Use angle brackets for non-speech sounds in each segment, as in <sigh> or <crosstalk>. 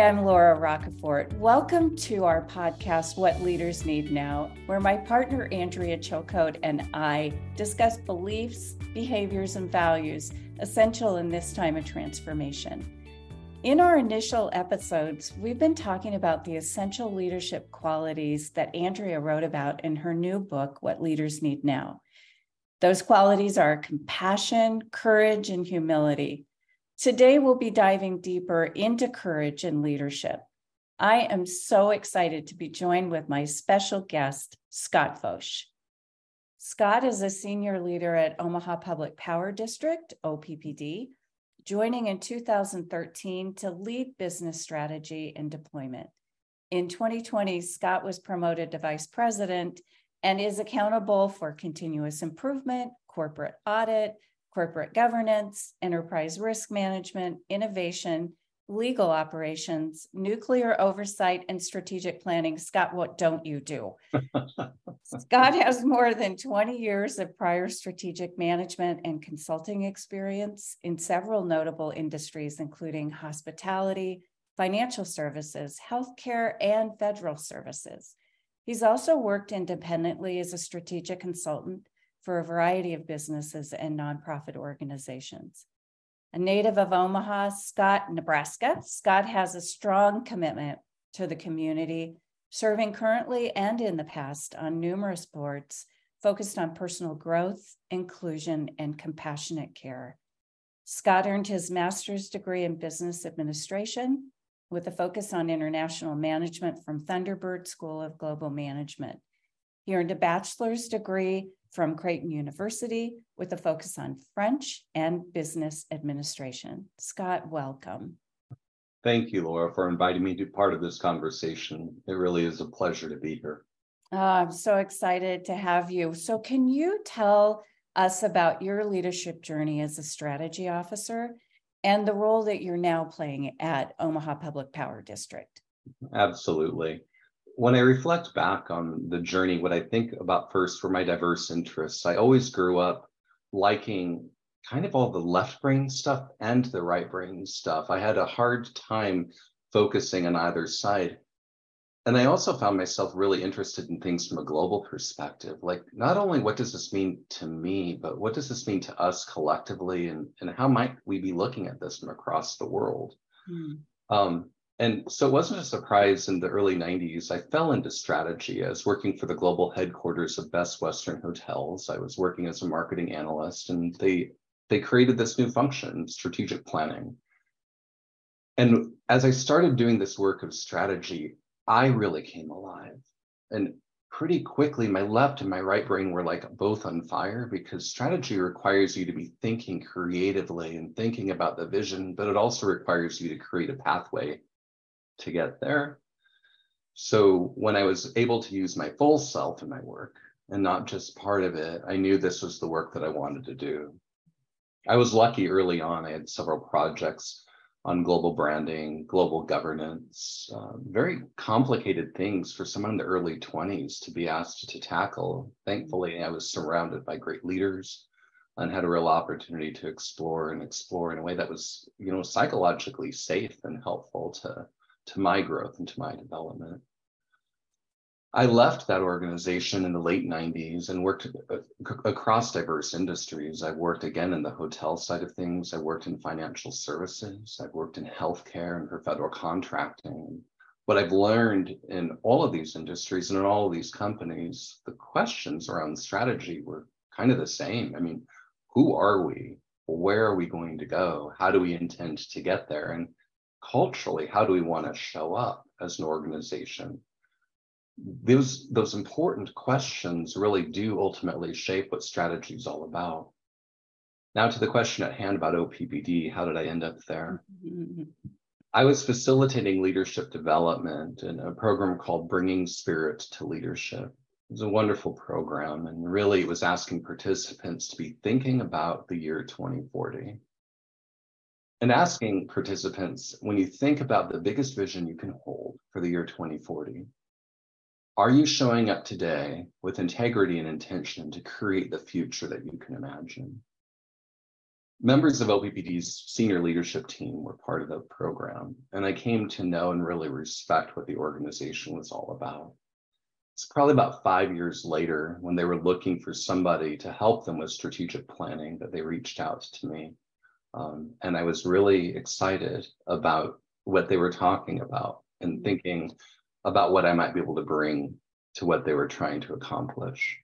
I'm Laura Roccaforte. Welcome to our podcast, What Leaders Need Now, where my partner Andrea Chilcote and I discuss beliefs, behaviors, and values essential in this time of transformation. In our initial episodes, we've been talking about the essential leadership qualities that Andrea wrote about in her new book, What Leaders Need Now. Those qualities are compassion, courage, and humility. Today, we'll be diving deeper into courage and leadership. I am so excited to be joined with my special guest, Scott Focht. Scott is a senior leader at Omaha Public Power District, OPPD, joining in 2013 to lead business strategy and deployment. In 2020, Scott was promoted to vice president and is accountable for continuous improvement, corporate audit, corporate governance, enterprise risk management, innovation, legal operations, nuclear oversight, and strategic planning. Scott, what don't you do? <laughs> Scott has more than 20 years of prior strategic management and consulting experience in several notable industries, including hospitality, financial services, healthcare, and federal services. He's also worked independently as a strategic consultant for a variety of businesses and nonprofit organizations. A native of Omaha, Scott, Nebraska, Scott has a strong commitment to the community, serving currently and in the past on numerous boards focused on personal growth, inclusion, and compassionate care. Scott earned his master's degree in business administration with a focus on international management from Thunderbird School of Global Management. He earned a bachelor's degree from Creighton University with a focus on French and business administration. Scott, welcome. Thank you, Laura, for inviting me to be part of this conversation. It really is a pleasure to be here. Oh, I'm so excited to have you. So, can you tell us about your leadership journey as a strategy officer and the role that you're now playing at Omaha Public Power District? Absolutely when I reflect back on the journey, what I think about first were my diverse interests. I always grew up liking kind of all the left brain stuff and the right brain stuff. I had a hard time focusing on either side. And I also found myself really interested in things from a global perspective. Like, not only what does this mean to me, but what does this mean to us collectively? And, and how might we be looking at this from across the world? Mm. Um, and so it wasn't a surprise in the early 90s. I fell into strategy. I was working for the global headquarters of Best Western Hotels. I was working as a marketing analyst, and they they created this new function, strategic planning. And as I started doing this work of strategy, I really came alive. And pretty quickly, my left and my right brain were like both on fire because strategy requires you to be thinking creatively and thinking about the vision, but it also requires you to create a pathway to get there. So when I was able to use my full self in my work and not just part of it, I knew this was the work that I wanted to do. I was lucky early on. I had several projects on global branding, global governance, uh, very complicated things for someone in the early 20s to be asked to tackle. Thankfully, I was surrounded by great leaders and had a real opportunity to explore and explore in a way that was, you know, psychologically safe and helpful to to my growth and to my development. I left that organization in the late 90s and worked uh, across diverse industries. I've worked again in the hotel side of things. I worked in financial services. I've worked in healthcare and for federal contracting. What I've learned in all of these industries and in all of these companies, the questions around strategy were kind of the same. I mean, who are we? Where are we going to go? How do we intend to get there? And culturally, how do we want to show up as an organization? Those, those important questions really do ultimately shape what strategy is all about. Now to the question at hand about OPPD, how did I end up there? I was facilitating leadership development in a program called Bringing Spirit to Leadership. It was a wonderful program, and really it was asking participants to be thinking about the year 2040 and asking participants when you think about the biggest vision you can hold for the year 2040, are you showing up today with integrity and intention to create the future that you can imagine? members of OPPD's senior leadership team were part of the program, and I came to know and really respect what the organization was all about. It's probably about five years later when they were looking for somebody to help them with strategic planning that they reached out to me. Um, and I was really excited about what they were talking about and thinking about what I might be able to bring to what they were trying to accomplish.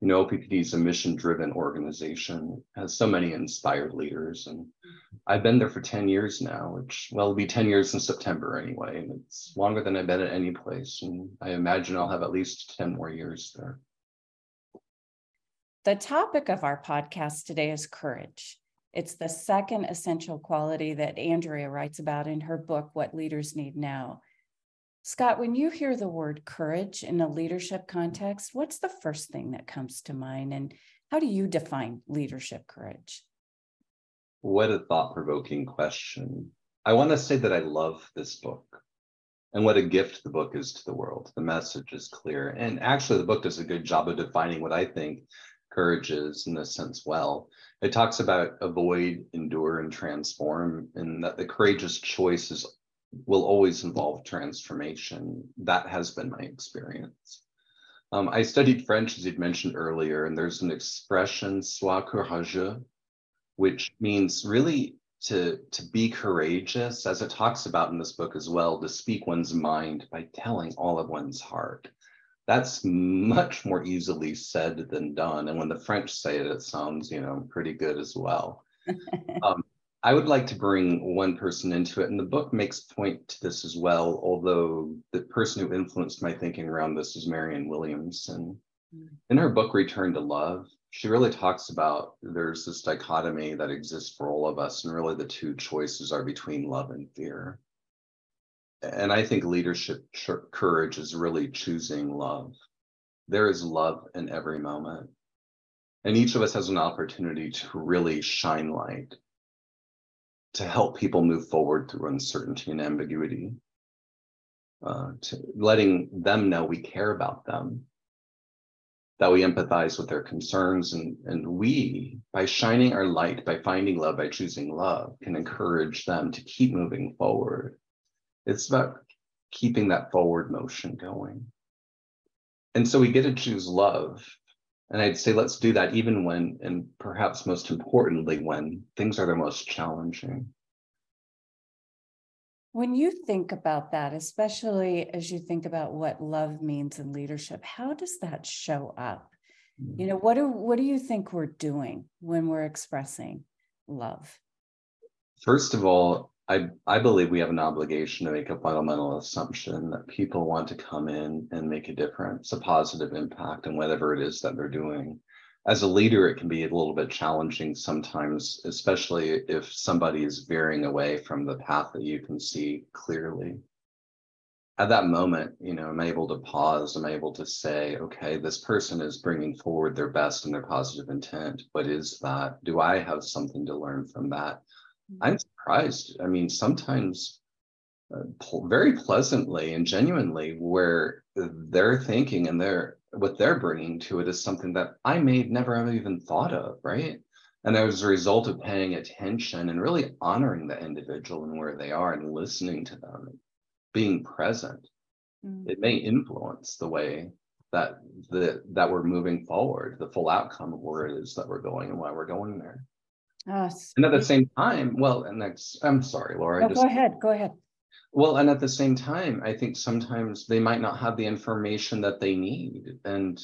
You know, OPPD is a mission driven organization, has so many inspired leaders. And I've been there for 10 years now, which, well, it'll be 10 years in September anyway. And it's longer than I've been at any place. And I imagine I'll have at least 10 more years there. The topic of our podcast today is courage. It's the second essential quality that Andrea writes about in her book, What Leaders Need Now. Scott, when you hear the word courage in a leadership context, what's the first thing that comes to mind? And how do you define leadership courage? What a thought provoking question. I want to say that I love this book and what a gift the book is to the world. The message is clear. And actually, the book does a good job of defining what I think courage is in this sense well. It talks about avoid, endure, and transform, and that the courageous choice is will always involve transformation. That has been my experience. Um, I studied French, as you'd mentioned earlier, and there's an expression, sois courageux, which means really to, to be courageous, as it talks about in this book as well, to speak one's mind by telling all of one's heart. That's much more easily said than done. And when the French say it, it sounds, you know, pretty good as well. <laughs> um, I would like to bring one person into it, and the book makes point to this as well. Although the person who influenced my thinking around this is Marianne Williamson. Mm. In her book, Return to Love, she really talks about there's this dichotomy that exists for all of us, and really the two choices are between love and fear. And I think leadership courage is really choosing love. There is love in every moment. And each of us has an opportunity to really shine light to help people move forward through uncertainty and ambiguity, uh, to letting them know we care about them, that we empathize with their concerns, and, and we, by shining our light, by finding love, by choosing love, can encourage them to keep moving forward. It's about keeping that forward motion going. And so we get to choose love and I'd say let's do that even when, and perhaps most importantly, when things are the most challenging. When you think about that, especially as you think about what love means in leadership, how does that show up? You know, what do what do you think we're doing when we're expressing love? First of all, I, I believe we have an obligation to make a fundamental assumption that people want to come in and make a difference, a positive impact in whatever it is that they're doing. As a leader, it can be a little bit challenging sometimes, especially if somebody is veering away from the path that you can see clearly. At that moment, you know, I'm able to pause. I'm able to say, okay, this person is bringing forward their best and their positive intent. What is that? Do I have something to learn from that? I'm surprised. I mean, sometimes uh, very pleasantly and genuinely, where they're thinking and they're what they're bringing to it is something that I may never have even thought of, right? And as a result of paying attention and really honoring the individual and where they are and listening to them, being present, mm. it may influence the way that the that we're moving forward, the full outcome of where it is that we're going and why we're going there. Oh, and at the same time, well, and that's, I'm sorry, Laura. No, just, go ahead, go ahead. Well, and at the same time, I think sometimes they might not have the information that they need. And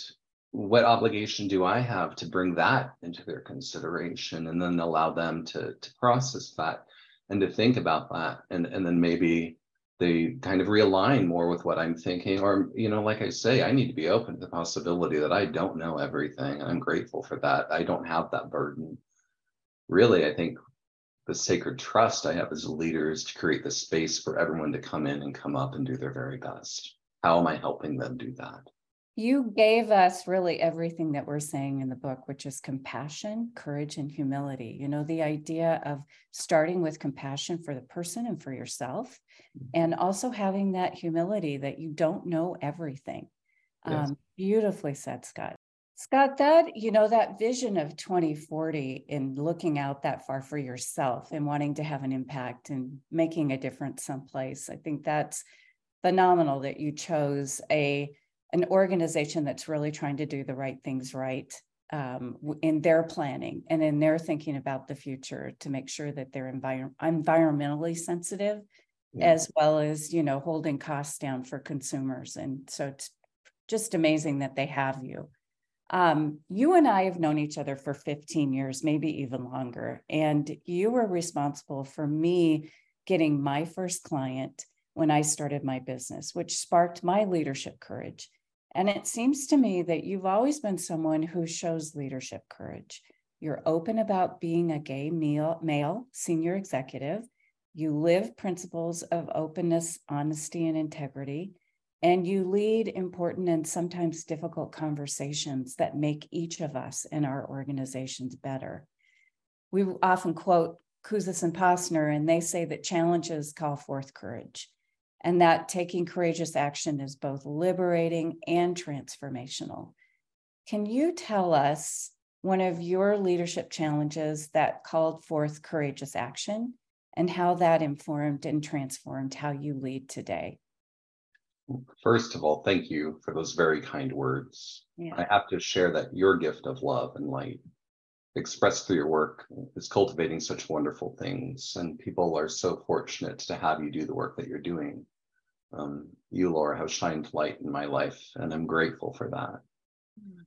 what obligation do I have to bring that into their consideration and then allow them to, to process that and to think about that? And, and then maybe they kind of realign more with what I'm thinking. Or, you know, like I say, I need to be open to the possibility that I don't know everything. And I'm grateful for that. I don't have that burden really, I think the sacred trust I have as a leader is to create the space for everyone to come in and come up and do their very best. How am I helping them do that? You gave us really everything that we're saying in the book, which is compassion, courage, and humility. You know, the idea of starting with compassion for the person and for yourself, mm-hmm. and also having that humility that you don't know everything. Yes. Um, beautifully said, Scott. Scott, that, you know, that vision of 2040 and looking out that far for yourself and wanting to have an impact and making a difference someplace, I think that's phenomenal that you chose a an organization that's really trying to do the right things right um, in their planning and in their thinking about the future to make sure that they're envir- environmentally sensitive yeah. as well as you know holding costs down for consumers and so it's just amazing that they have you um, you and I have known each other for 15 years, maybe even longer. And you were responsible for me getting my first client when I started my business, which sparked my leadership courage. And it seems to me that you've always been someone who shows leadership courage. You're open about being a gay male, male senior executive. You live principles of openness, honesty, and integrity and you lead important and sometimes difficult conversations that make each of us and our organizations better. We often quote Kouzes and Posner, and they say that challenges call forth courage, and that taking courageous action is both liberating and transformational. Can you tell us one of your leadership challenges that called forth courageous action and how that informed and transformed how you lead today? First of all, thank you for those very kind words. Yeah. I have to share that your gift of love and light expressed through your work is cultivating such wonderful things. And people are so fortunate to have you do the work that you're doing. Um, you, Laura, have shined light in my life, and I'm grateful for that. Mm.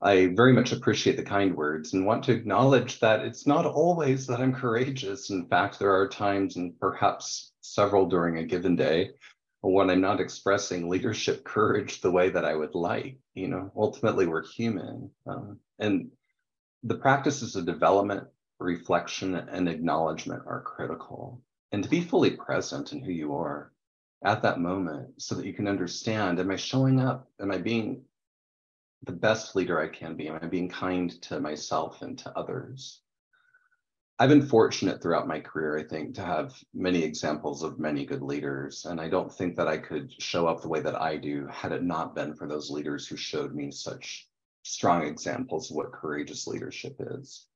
I very much appreciate the kind words and want to acknowledge that it's not always that I'm courageous. In fact, there are times, and perhaps several during a given day, when I'm not expressing leadership courage the way that I would like. You know, ultimately we're human, um, and the practices of development, reflection, and acknowledgement are critical. And to be fully present in who you are at that moment, so that you can understand: Am I showing up? Am I being the best leader I can be? Am I being kind to myself and to others? I've been fortunate throughout my career, I think, to have many examples of many good leaders. And I don't think that I could show up the way that I do had it not been for those leaders who showed me such strong examples of what courageous leadership is.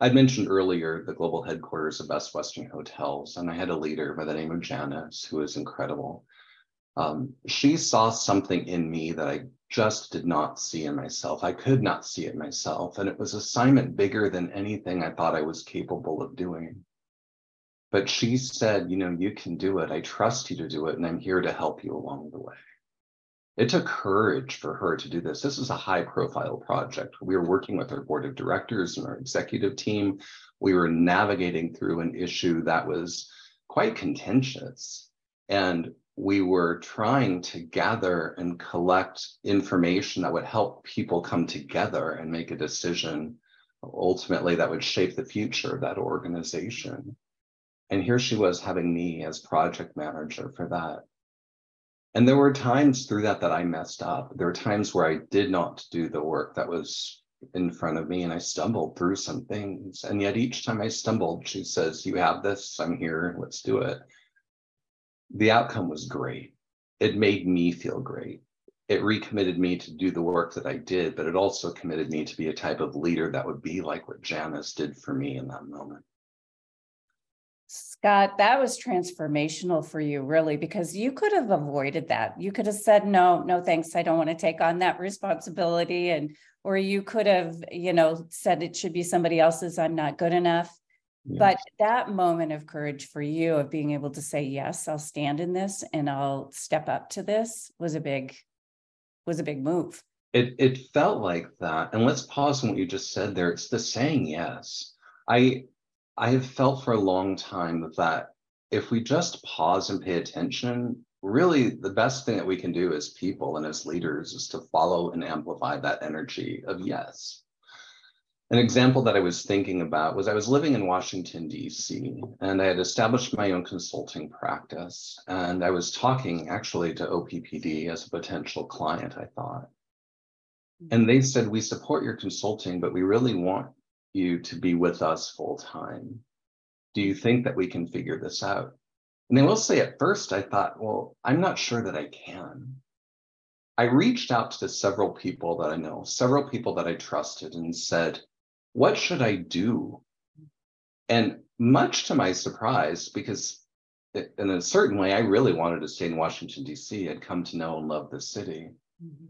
I'd mentioned earlier the global headquarters of Best Western Hotels, and I had a leader by the name of Janice who was incredible. Um, she saw something in me that I just did not see in myself. I could not see it myself. And it was assignment bigger than anything I thought I was capable of doing. But she said, you know, you can do it. I trust you to do it. And I'm here to help you along the way. It took courage for her to do this. This is a high profile project. We were working with our board of directors and our executive team. We were navigating through an issue that was quite contentious. And we were trying to gather and collect information that would help people come together and make a decision ultimately that would shape the future of that organization. And here she was having me as project manager for that. And there were times through that that I messed up. There were times where I did not do the work that was in front of me and I stumbled through some things. And yet each time I stumbled, she says, You have this, I'm here, let's do it the outcome was great. It made me feel great. It recommitted me to do the work that I did, but it also committed me to be a type of leader that would be like what Janice did for me in that moment. Scott, that was transformational for you, really, because you could have avoided that. You could have said, no, no, thanks. I don't want to take on that responsibility. And, or you could have, you know, said it should be somebody else's. I'm not good enough. But that moment of courage for you of being able to say, yes, I'll stand in this and I'll step up to this was a big, was a big move. It it felt like that. And let's pause on what you just said there. It's the saying yes. I I have felt for a long time that if we just pause and pay attention, really the best thing that we can do as people and as leaders is to follow and amplify that energy of yes. An example that I was thinking about was I was living in Washington, D.C., and I had established my own consulting practice. And I was talking actually to OPPD as a potential client, I thought. Hmm. And they said, We support your consulting, but we really want you to be with us full time. Do you think that we can figure this out? And I will say, at first, I thought, Well, I'm not sure that I can. I reached out to several people that I know, several people that I trusted, and said, What should I do? And much to my surprise, because in a certain way, I really wanted to stay in Washington, D.C., I'd come to know and love the city. Mm-hmm.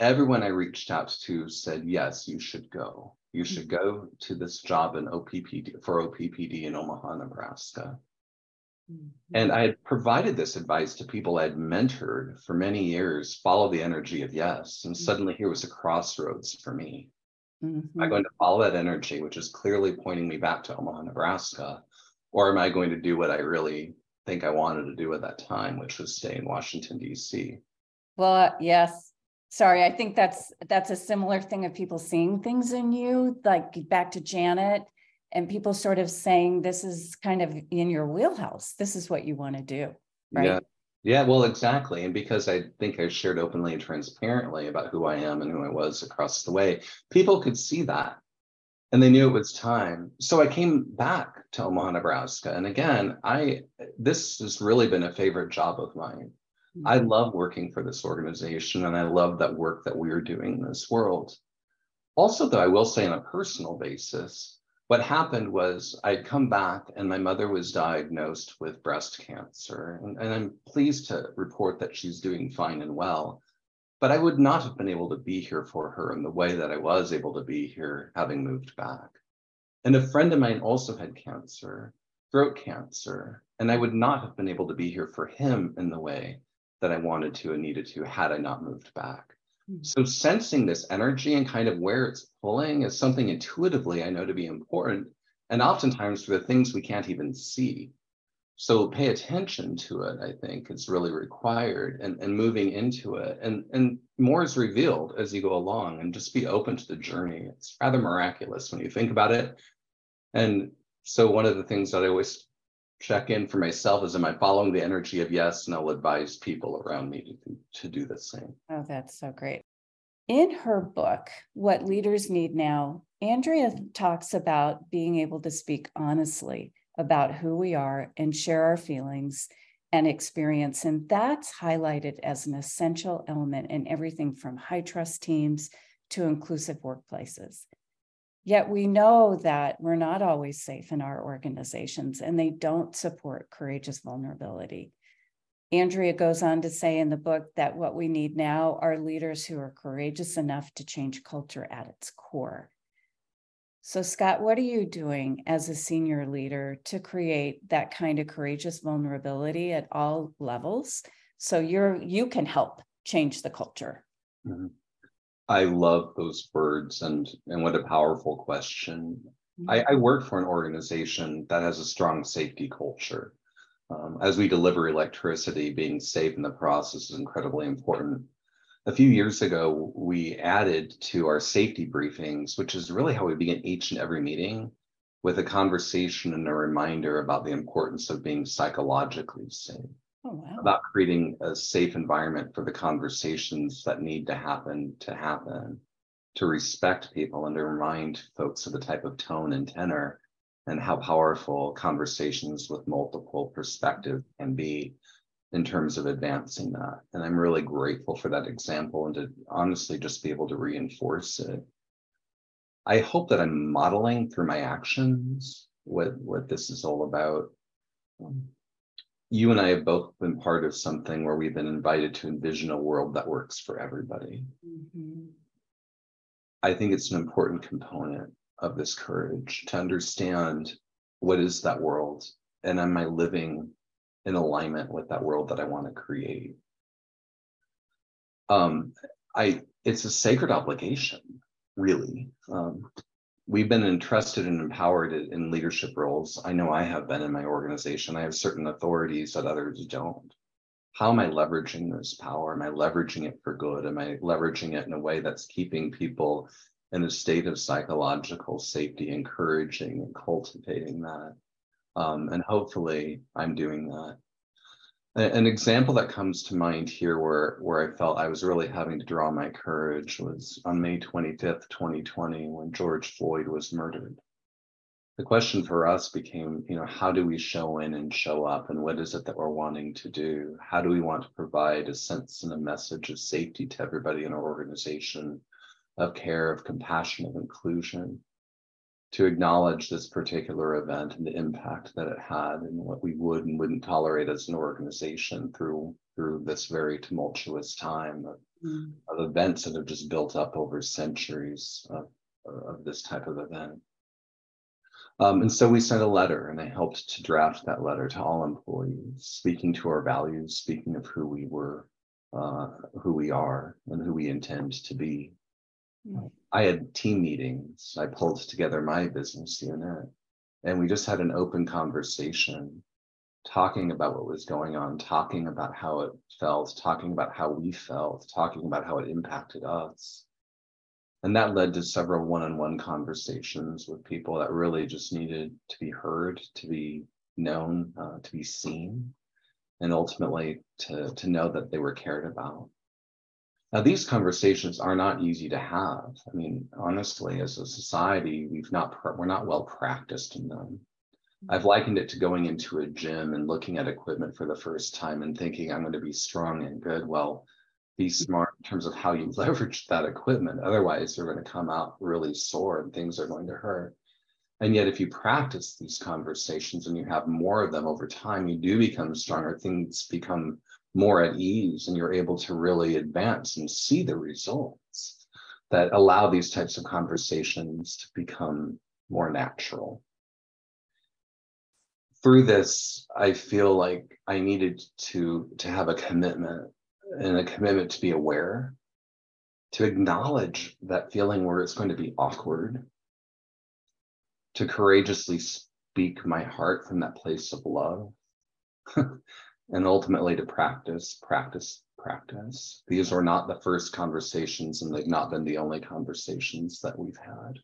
Everyone I reached out to said, Yes, you should go. You should go to this job in OPPD for OPPD in Omaha, Nebraska. Mm-hmm. And I had provided this advice to people I'd mentored for many years follow the energy of yes. And mm-hmm. suddenly here was a crossroads for me. Mm-hmm. Am I going to follow that energy, which is clearly pointing me back to Omaha, Nebraska? Or am I going to do what I really think I wanted to do at that time, which was stay in Washington, D.C.? Well, uh, yes. Sorry, I think that's that's a similar thing of people seeing things in you, like back to Janet and people sort of saying this is kind of in your wheelhouse this is what you want to do right yeah yeah well exactly and because i think i shared openly and transparently about who i am and who i was across the way people could see that and they knew it was time. So i came back to omaha nebraska and again i this has really been a favorite job of mine. Mm-hmm. i love working for this organization and i love that work that we're doing in this world. Also though i will say on a personal basis what happened was I'd come back and my mother was diagnosed with breast cancer. And, and, I'm pleased to report that she's doing fine and well. But I would not have been able to be here for her in the way that I was able to be here having moved back. And a friend of mine also had cancer, throat cancer, and I would not have been able to be here for him in the way that I wanted to and needed to had I not moved back. Hmm. So sensing this energy and kind of where it's pulling is something intuitively I know to be important. And oftentimes for the things we can't even see. So pay attention to it, I think is really required and, and moving into it. And, and more is revealed as you go along and just be open to the journey. It's rather miraculous when you think about it. And so one of the things that I always check in for myself is am I following the energy of yes? And I'll advise people around me to, to do the same. Oh, that's so great. In her book, What Leaders Need Now, Andrea talks about being able to speak honestly about who we are and share our feelings and experience. And that's highlighted as an essential element in everything from high trust teams to inclusive workplaces. Yet we know that we're not always safe in our organizations and they don't support courageous vulnerability. Andrea goes on to say in the book that what we need now are leaders who are courageous enough to change culture at its core. So, Scott, what are you doing as a senior leader to create that kind of courageous vulnerability at all levels so you're you can help change the culture? Mm-hmm. I love those words and and what a powerful question. Mm-hmm. I, I, work for an organization that has a strong safety culture. Um, as we deliver electricity, being safe in the process is incredibly important. A few years ago, we added to our safety briefings, which is really how we begin each and every meeting with a conversation and a reminder about the importance of being psychologically safe. Oh, wow. about creating a safe environment for the conversations that need to happen to happen, to respect people and to remind folks of the type of tone and tenor and how powerful conversations with multiple perspectives can be in terms of advancing that. And I'm really grateful for that example and to honestly just be able to reinforce it. I hope that I'm modeling through my actions what, what this is all about. Um, you and I have both been part of something where we've been invited to envision a world that works for everybody. Mm-hmm. I think it's an important component of this courage to understand what is that world and am I living in alignment with that world that I want to create. Um, I it's a sacred obligation, really. Um, we've been entrusted and empowered in leadership roles. I know I have been in my organization. I have certain authorities that others don't. How am I leveraging this power? Am I leveraging it for good? Am I leveraging it in a way that's keeping people in a state of psychological safety, encouraging and cultivating that? Um, and hopefully, I'm doing that. An example that comes to mind here where, where I felt I was really having to draw my courage was on May 25th, 2020, when George Floyd was murdered. the question for us became, you know, how do we show in and show up? And what is it that we're wanting to do? How do we want to provide a sense and a message of safety to everybody in our organization, of care, of compassion, of inclusion, to acknowledge this particular event and the impact that it had and what we would and wouldn't tolerate as an organization through through this very tumultuous time of, mm. of events that have just built up over centuries of, of this type of event. Um, and so we sent a letter, and I helped to draft that letter to all employees, speaking to our values, speaking of who we were, uh, who we are, and who we intend to be. I had team meetings. I pulled together my business unit, and we just had an open conversation, talking about what was going on, talking about how it felt, talking about how we felt, talking about how it impacted us. And that led to several one on one conversations with people that really just needed to be heard, to be known, uh, to be seen, and ultimately to, to know that they were cared about. Now, these conversations are not easy to have. I mean, honestly, as a society, we've not we're not well practiced in them. Mm-hmm. I've likened it to going into a gym and looking at equipment for the first time and thinking I'm going to be strong and good. Well, be mm-hmm. smart in terms of how you <laughs> leverage that equipment. Otherwise, you're going to come out really sore and things are going to hurt. And yet, if you practice these conversations and you have more of them over time, you do become stronger. Things become more at ease and you're able to really advance and see the results that allow these types of conversations to become more natural. Through this, I feel like I needed to, to have a commitment and a commitment to be aware, to acknowledge that feeling where it's going to be awkward, to courageously speak my heart from that place of love, <laughs> and ultimately to practice, practice, practice. These are not the first conversations, and they've not been the only conversations that we've had.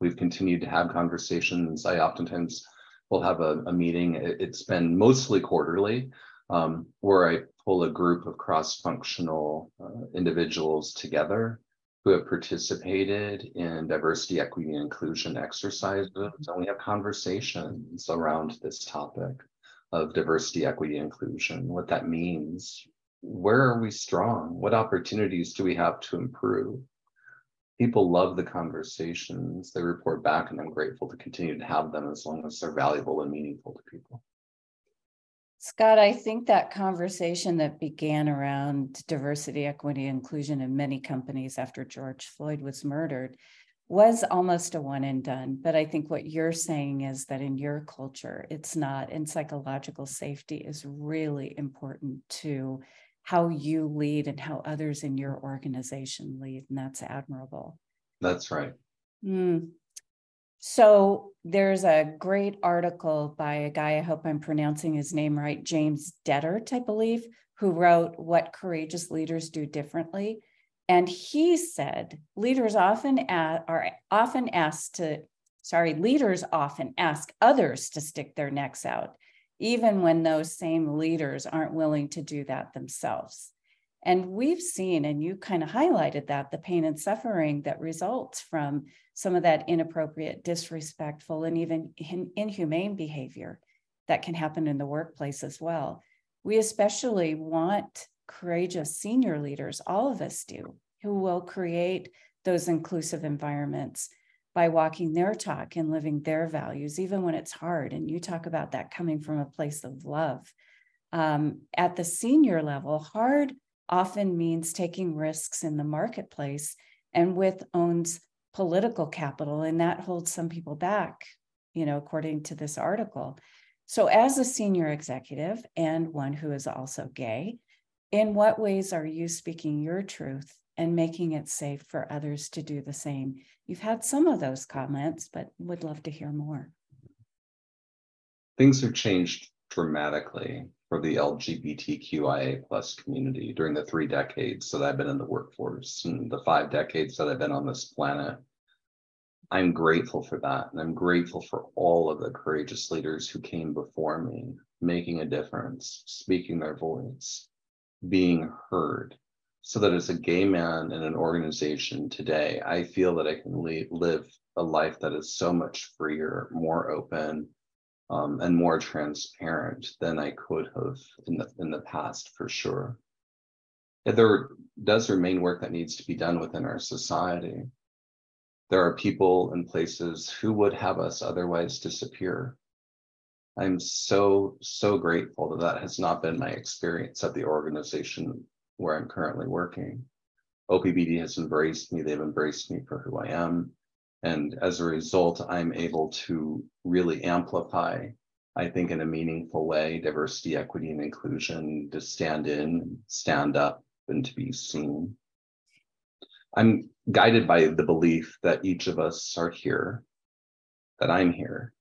We've continued to have conversations. I oftentimes will have a, a meeting. It's been mostly quarterly, um, where I pull a group of cross-functional uh, individuals together who have participated in diversity, equity, and inclusion exercises, and we have conversations around this topic of diversity, equity, inclusion, what that means. Where are we strong? What opportunities do we have to improve? People love the conversations. They report back, and I'm grateful to continue to have them as long as they're valuable and meaningful to people. Scott, I think that conversation that began around diversity, equity, inclusion in many companies after George Floyd was murdered was almost a one and done. But I think what you're saying is that in your culture, it's not, and psychological safety is really important to how you lead and how others in your organization lead. And that's admirable. That's right. Mm. So there's a great article by a guy, I hope I'm pronouncing his name right, James Dennert, I believe, who wrote What Courageous Leaders Do Differently. And he said leaders often are often asked to, sorry, leaders often ask others to stick their necks out, even when those same leaders aren't willing to do that themselves. And we've seen, and you kind of highlighted that, the pain and suffering that results from some of that inappropriate, disrespectful, and even in, inhumane behavior that can happen in the workplace as well. We especially want courageous senior leaders, all of us do, who will create those inclusive environments by walking their talk and living their values, even when it's hard. And you talk about that coming from a place of love. Um, at the senior level, hard often means taking risks in the marketplace and with owns political capital and that holds some people back you know according to this article so as a senior executive and one who is also gay in what ways are you speaking your truth and making it safe for others to do the same you've had some of those comments but would love to hear more things have changed dramatically for the LGBTQIA plus community during the three decades that I've been in the workforce and the five decades that I've been on this planet. I'm grateful for that. And I'm grateful for all of the courageous leaders who came before me, making a difference, speaking their voice, being heard. so that as a gay man in an organization today, I feel that I can live a life that is so much freer, more open, um, and more transparent than I could have in the in the past for sure. There does remain work that needs to be done within our society. There are people and places who would have us otherwise disappear. I'm so, so grateful that that has not been my experience at the organization where I'm currently working. OPPD has embraced me, they've embraced me for who I am. And as a result, I'm able to really amplify, I think, in a meaningful way, diversity, equity, and inclusion to stand in, stand up, and to be seen. I'm guided by the belief that each of us are here, that I'm here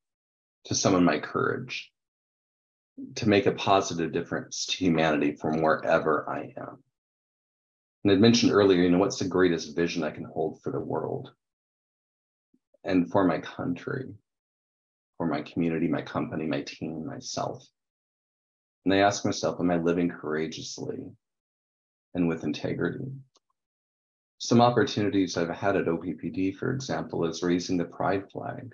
to summon my courage, to make a positive difference to humanity from wherever I am. And I mentioned earlier, you know, what's the greatest vision I can hold for the world and for my country, for my community, my company, my team, myself. And I ask myself, am I living courageously and with integrity? Some opportunities I've had at OPPD, for example, is raising the pride flag.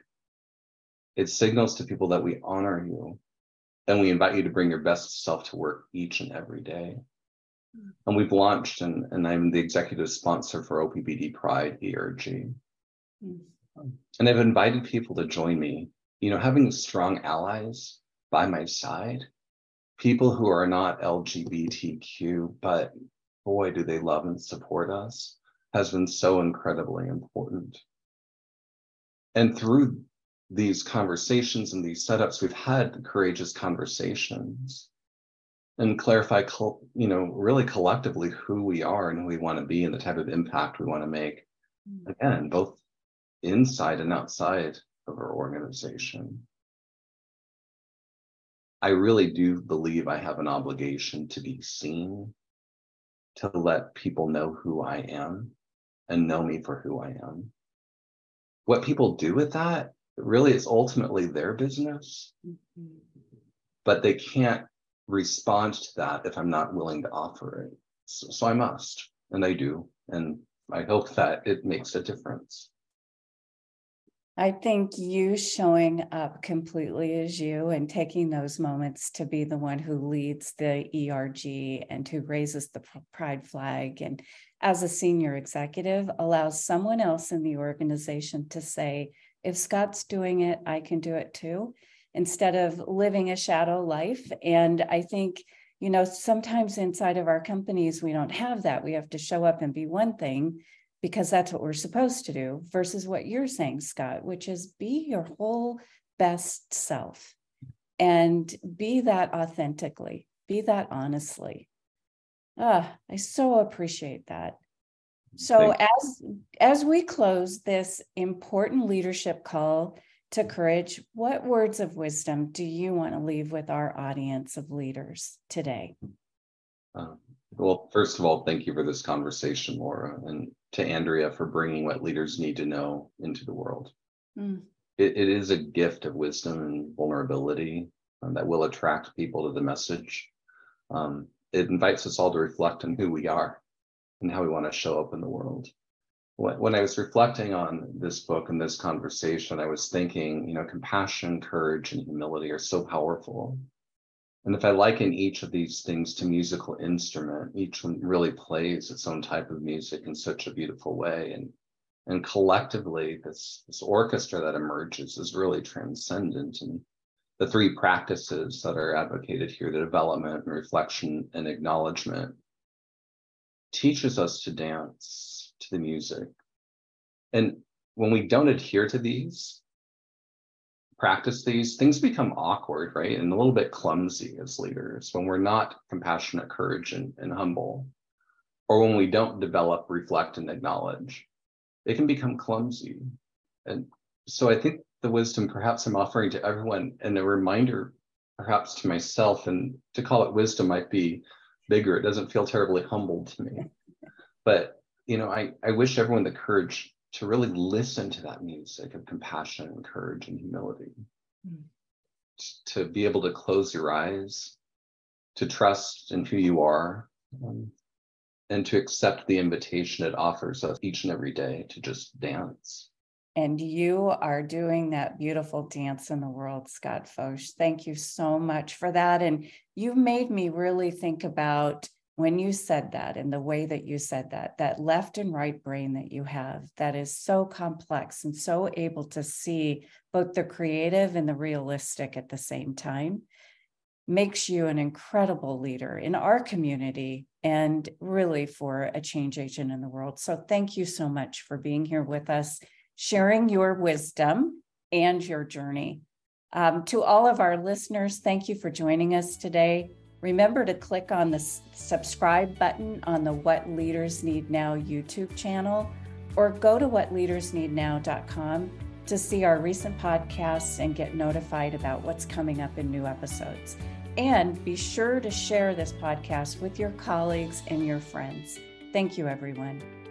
It signals to people that we honor you and we invite you to bring your best self to work each and every day. And we've launched, and, and I'm the executive sponsor for OPPD Pride ERG. Mm. And I've invited people to join me. You know, having strong allies by my side, people who are not LGBTQ, but boy, do they love and support us, has been so incredibly important. And through these conversations and these setups, we've had courageous conversations and clarify, you know, really collectively who we are and who we want to be and the type of impact we want to make. Mm. Again, both inside and outside of our organization. I really do believe I have an obligation to be seen, to let people know who I am and know me for who I am. What people do with that really it's ultimately their business, mm-hmm. but they can't respond to that if I'm not willing to offer it. So, so I must, and I do. And I hope that it makes a difference. I think you showing up completely as you and taking those moments to be the one who leads the ERG and who raises the pride flag and as a senior executive allows someone else in the organization to say, if Scott's doing it, I can do it too, instead of living a shadow life. And I think, you know, sometimes inside of our companies, we don't have that. We have to show up and be one thing because that's what we're supposed to do versus what you're saying, Scott, which is be your whole best self and be that authentically, be that honestly. Ah, I so appreciate that. So as as we close this important leadership call to courage, what words of wisdom do you want to leave with our audience of leaders today? Um, well, first of all, thank you for this conversation, Laura, and to Andrea for bringing what leaders need to know into the world. Mm. It, it is a gift of wisdom and vulnerability um, that will attract people to the message. Um, it invites us all to reflect on who we are and how we want to show up in the world. When, I was reflecting on this book and this conversation, I was thinking, you know, compassion, courage, and humility are so powerful. And if I liken each of these things to musical instrument, each one really plays its own type of music in such a beautiful way. And and collectively, this, this orchestra that emerges is really transcendent. And the three practices that are advocated here, the development and reflection and acknowledgement, teaches us to dance to the music. And when we don't adhere to these, practice these, things become awkward, right? And a little bit clumsy as leaders when we're not compassionate, courage, and, and humble, or when we don't develop, reflect, and acknowledge, it can become clumsy. And so I think the wisdom perhaps I'm offering to everyone and a reminder perhaps to myself and to call it wisdom might be bigger. It doesn't feel terribly humble to me. But you know, I, I wish everyone the courage to really listen to that music of compassion and courage and humility. Mm. To be able to close your eyes, to trust in who you are, um, and to accept the invitation it offers us each and every day to just dance. And you are doing that beautiful dance in the world, Scott Focht. Thank you so much for that. And you've made me really think about when you said that and the way that you said that, that left and right brain that you have that is so complex and so able to see both the creative and the realistic at the same time makes you an incredible leader in our community and really for a change agent in the world. So thank you so much for being here with us, sharing your wisdom and your journey. Um, to all of our listeners, thank you for joining us today. Remember to click on the subscribe button on the What Leaders Need Now YouTube channel or go to whatleadersneednow.com to see our recent podcasts and get notified about what's coming up in new episodes. And be sure to share this podcast with your colleagues and your friends. Thank you, everyone.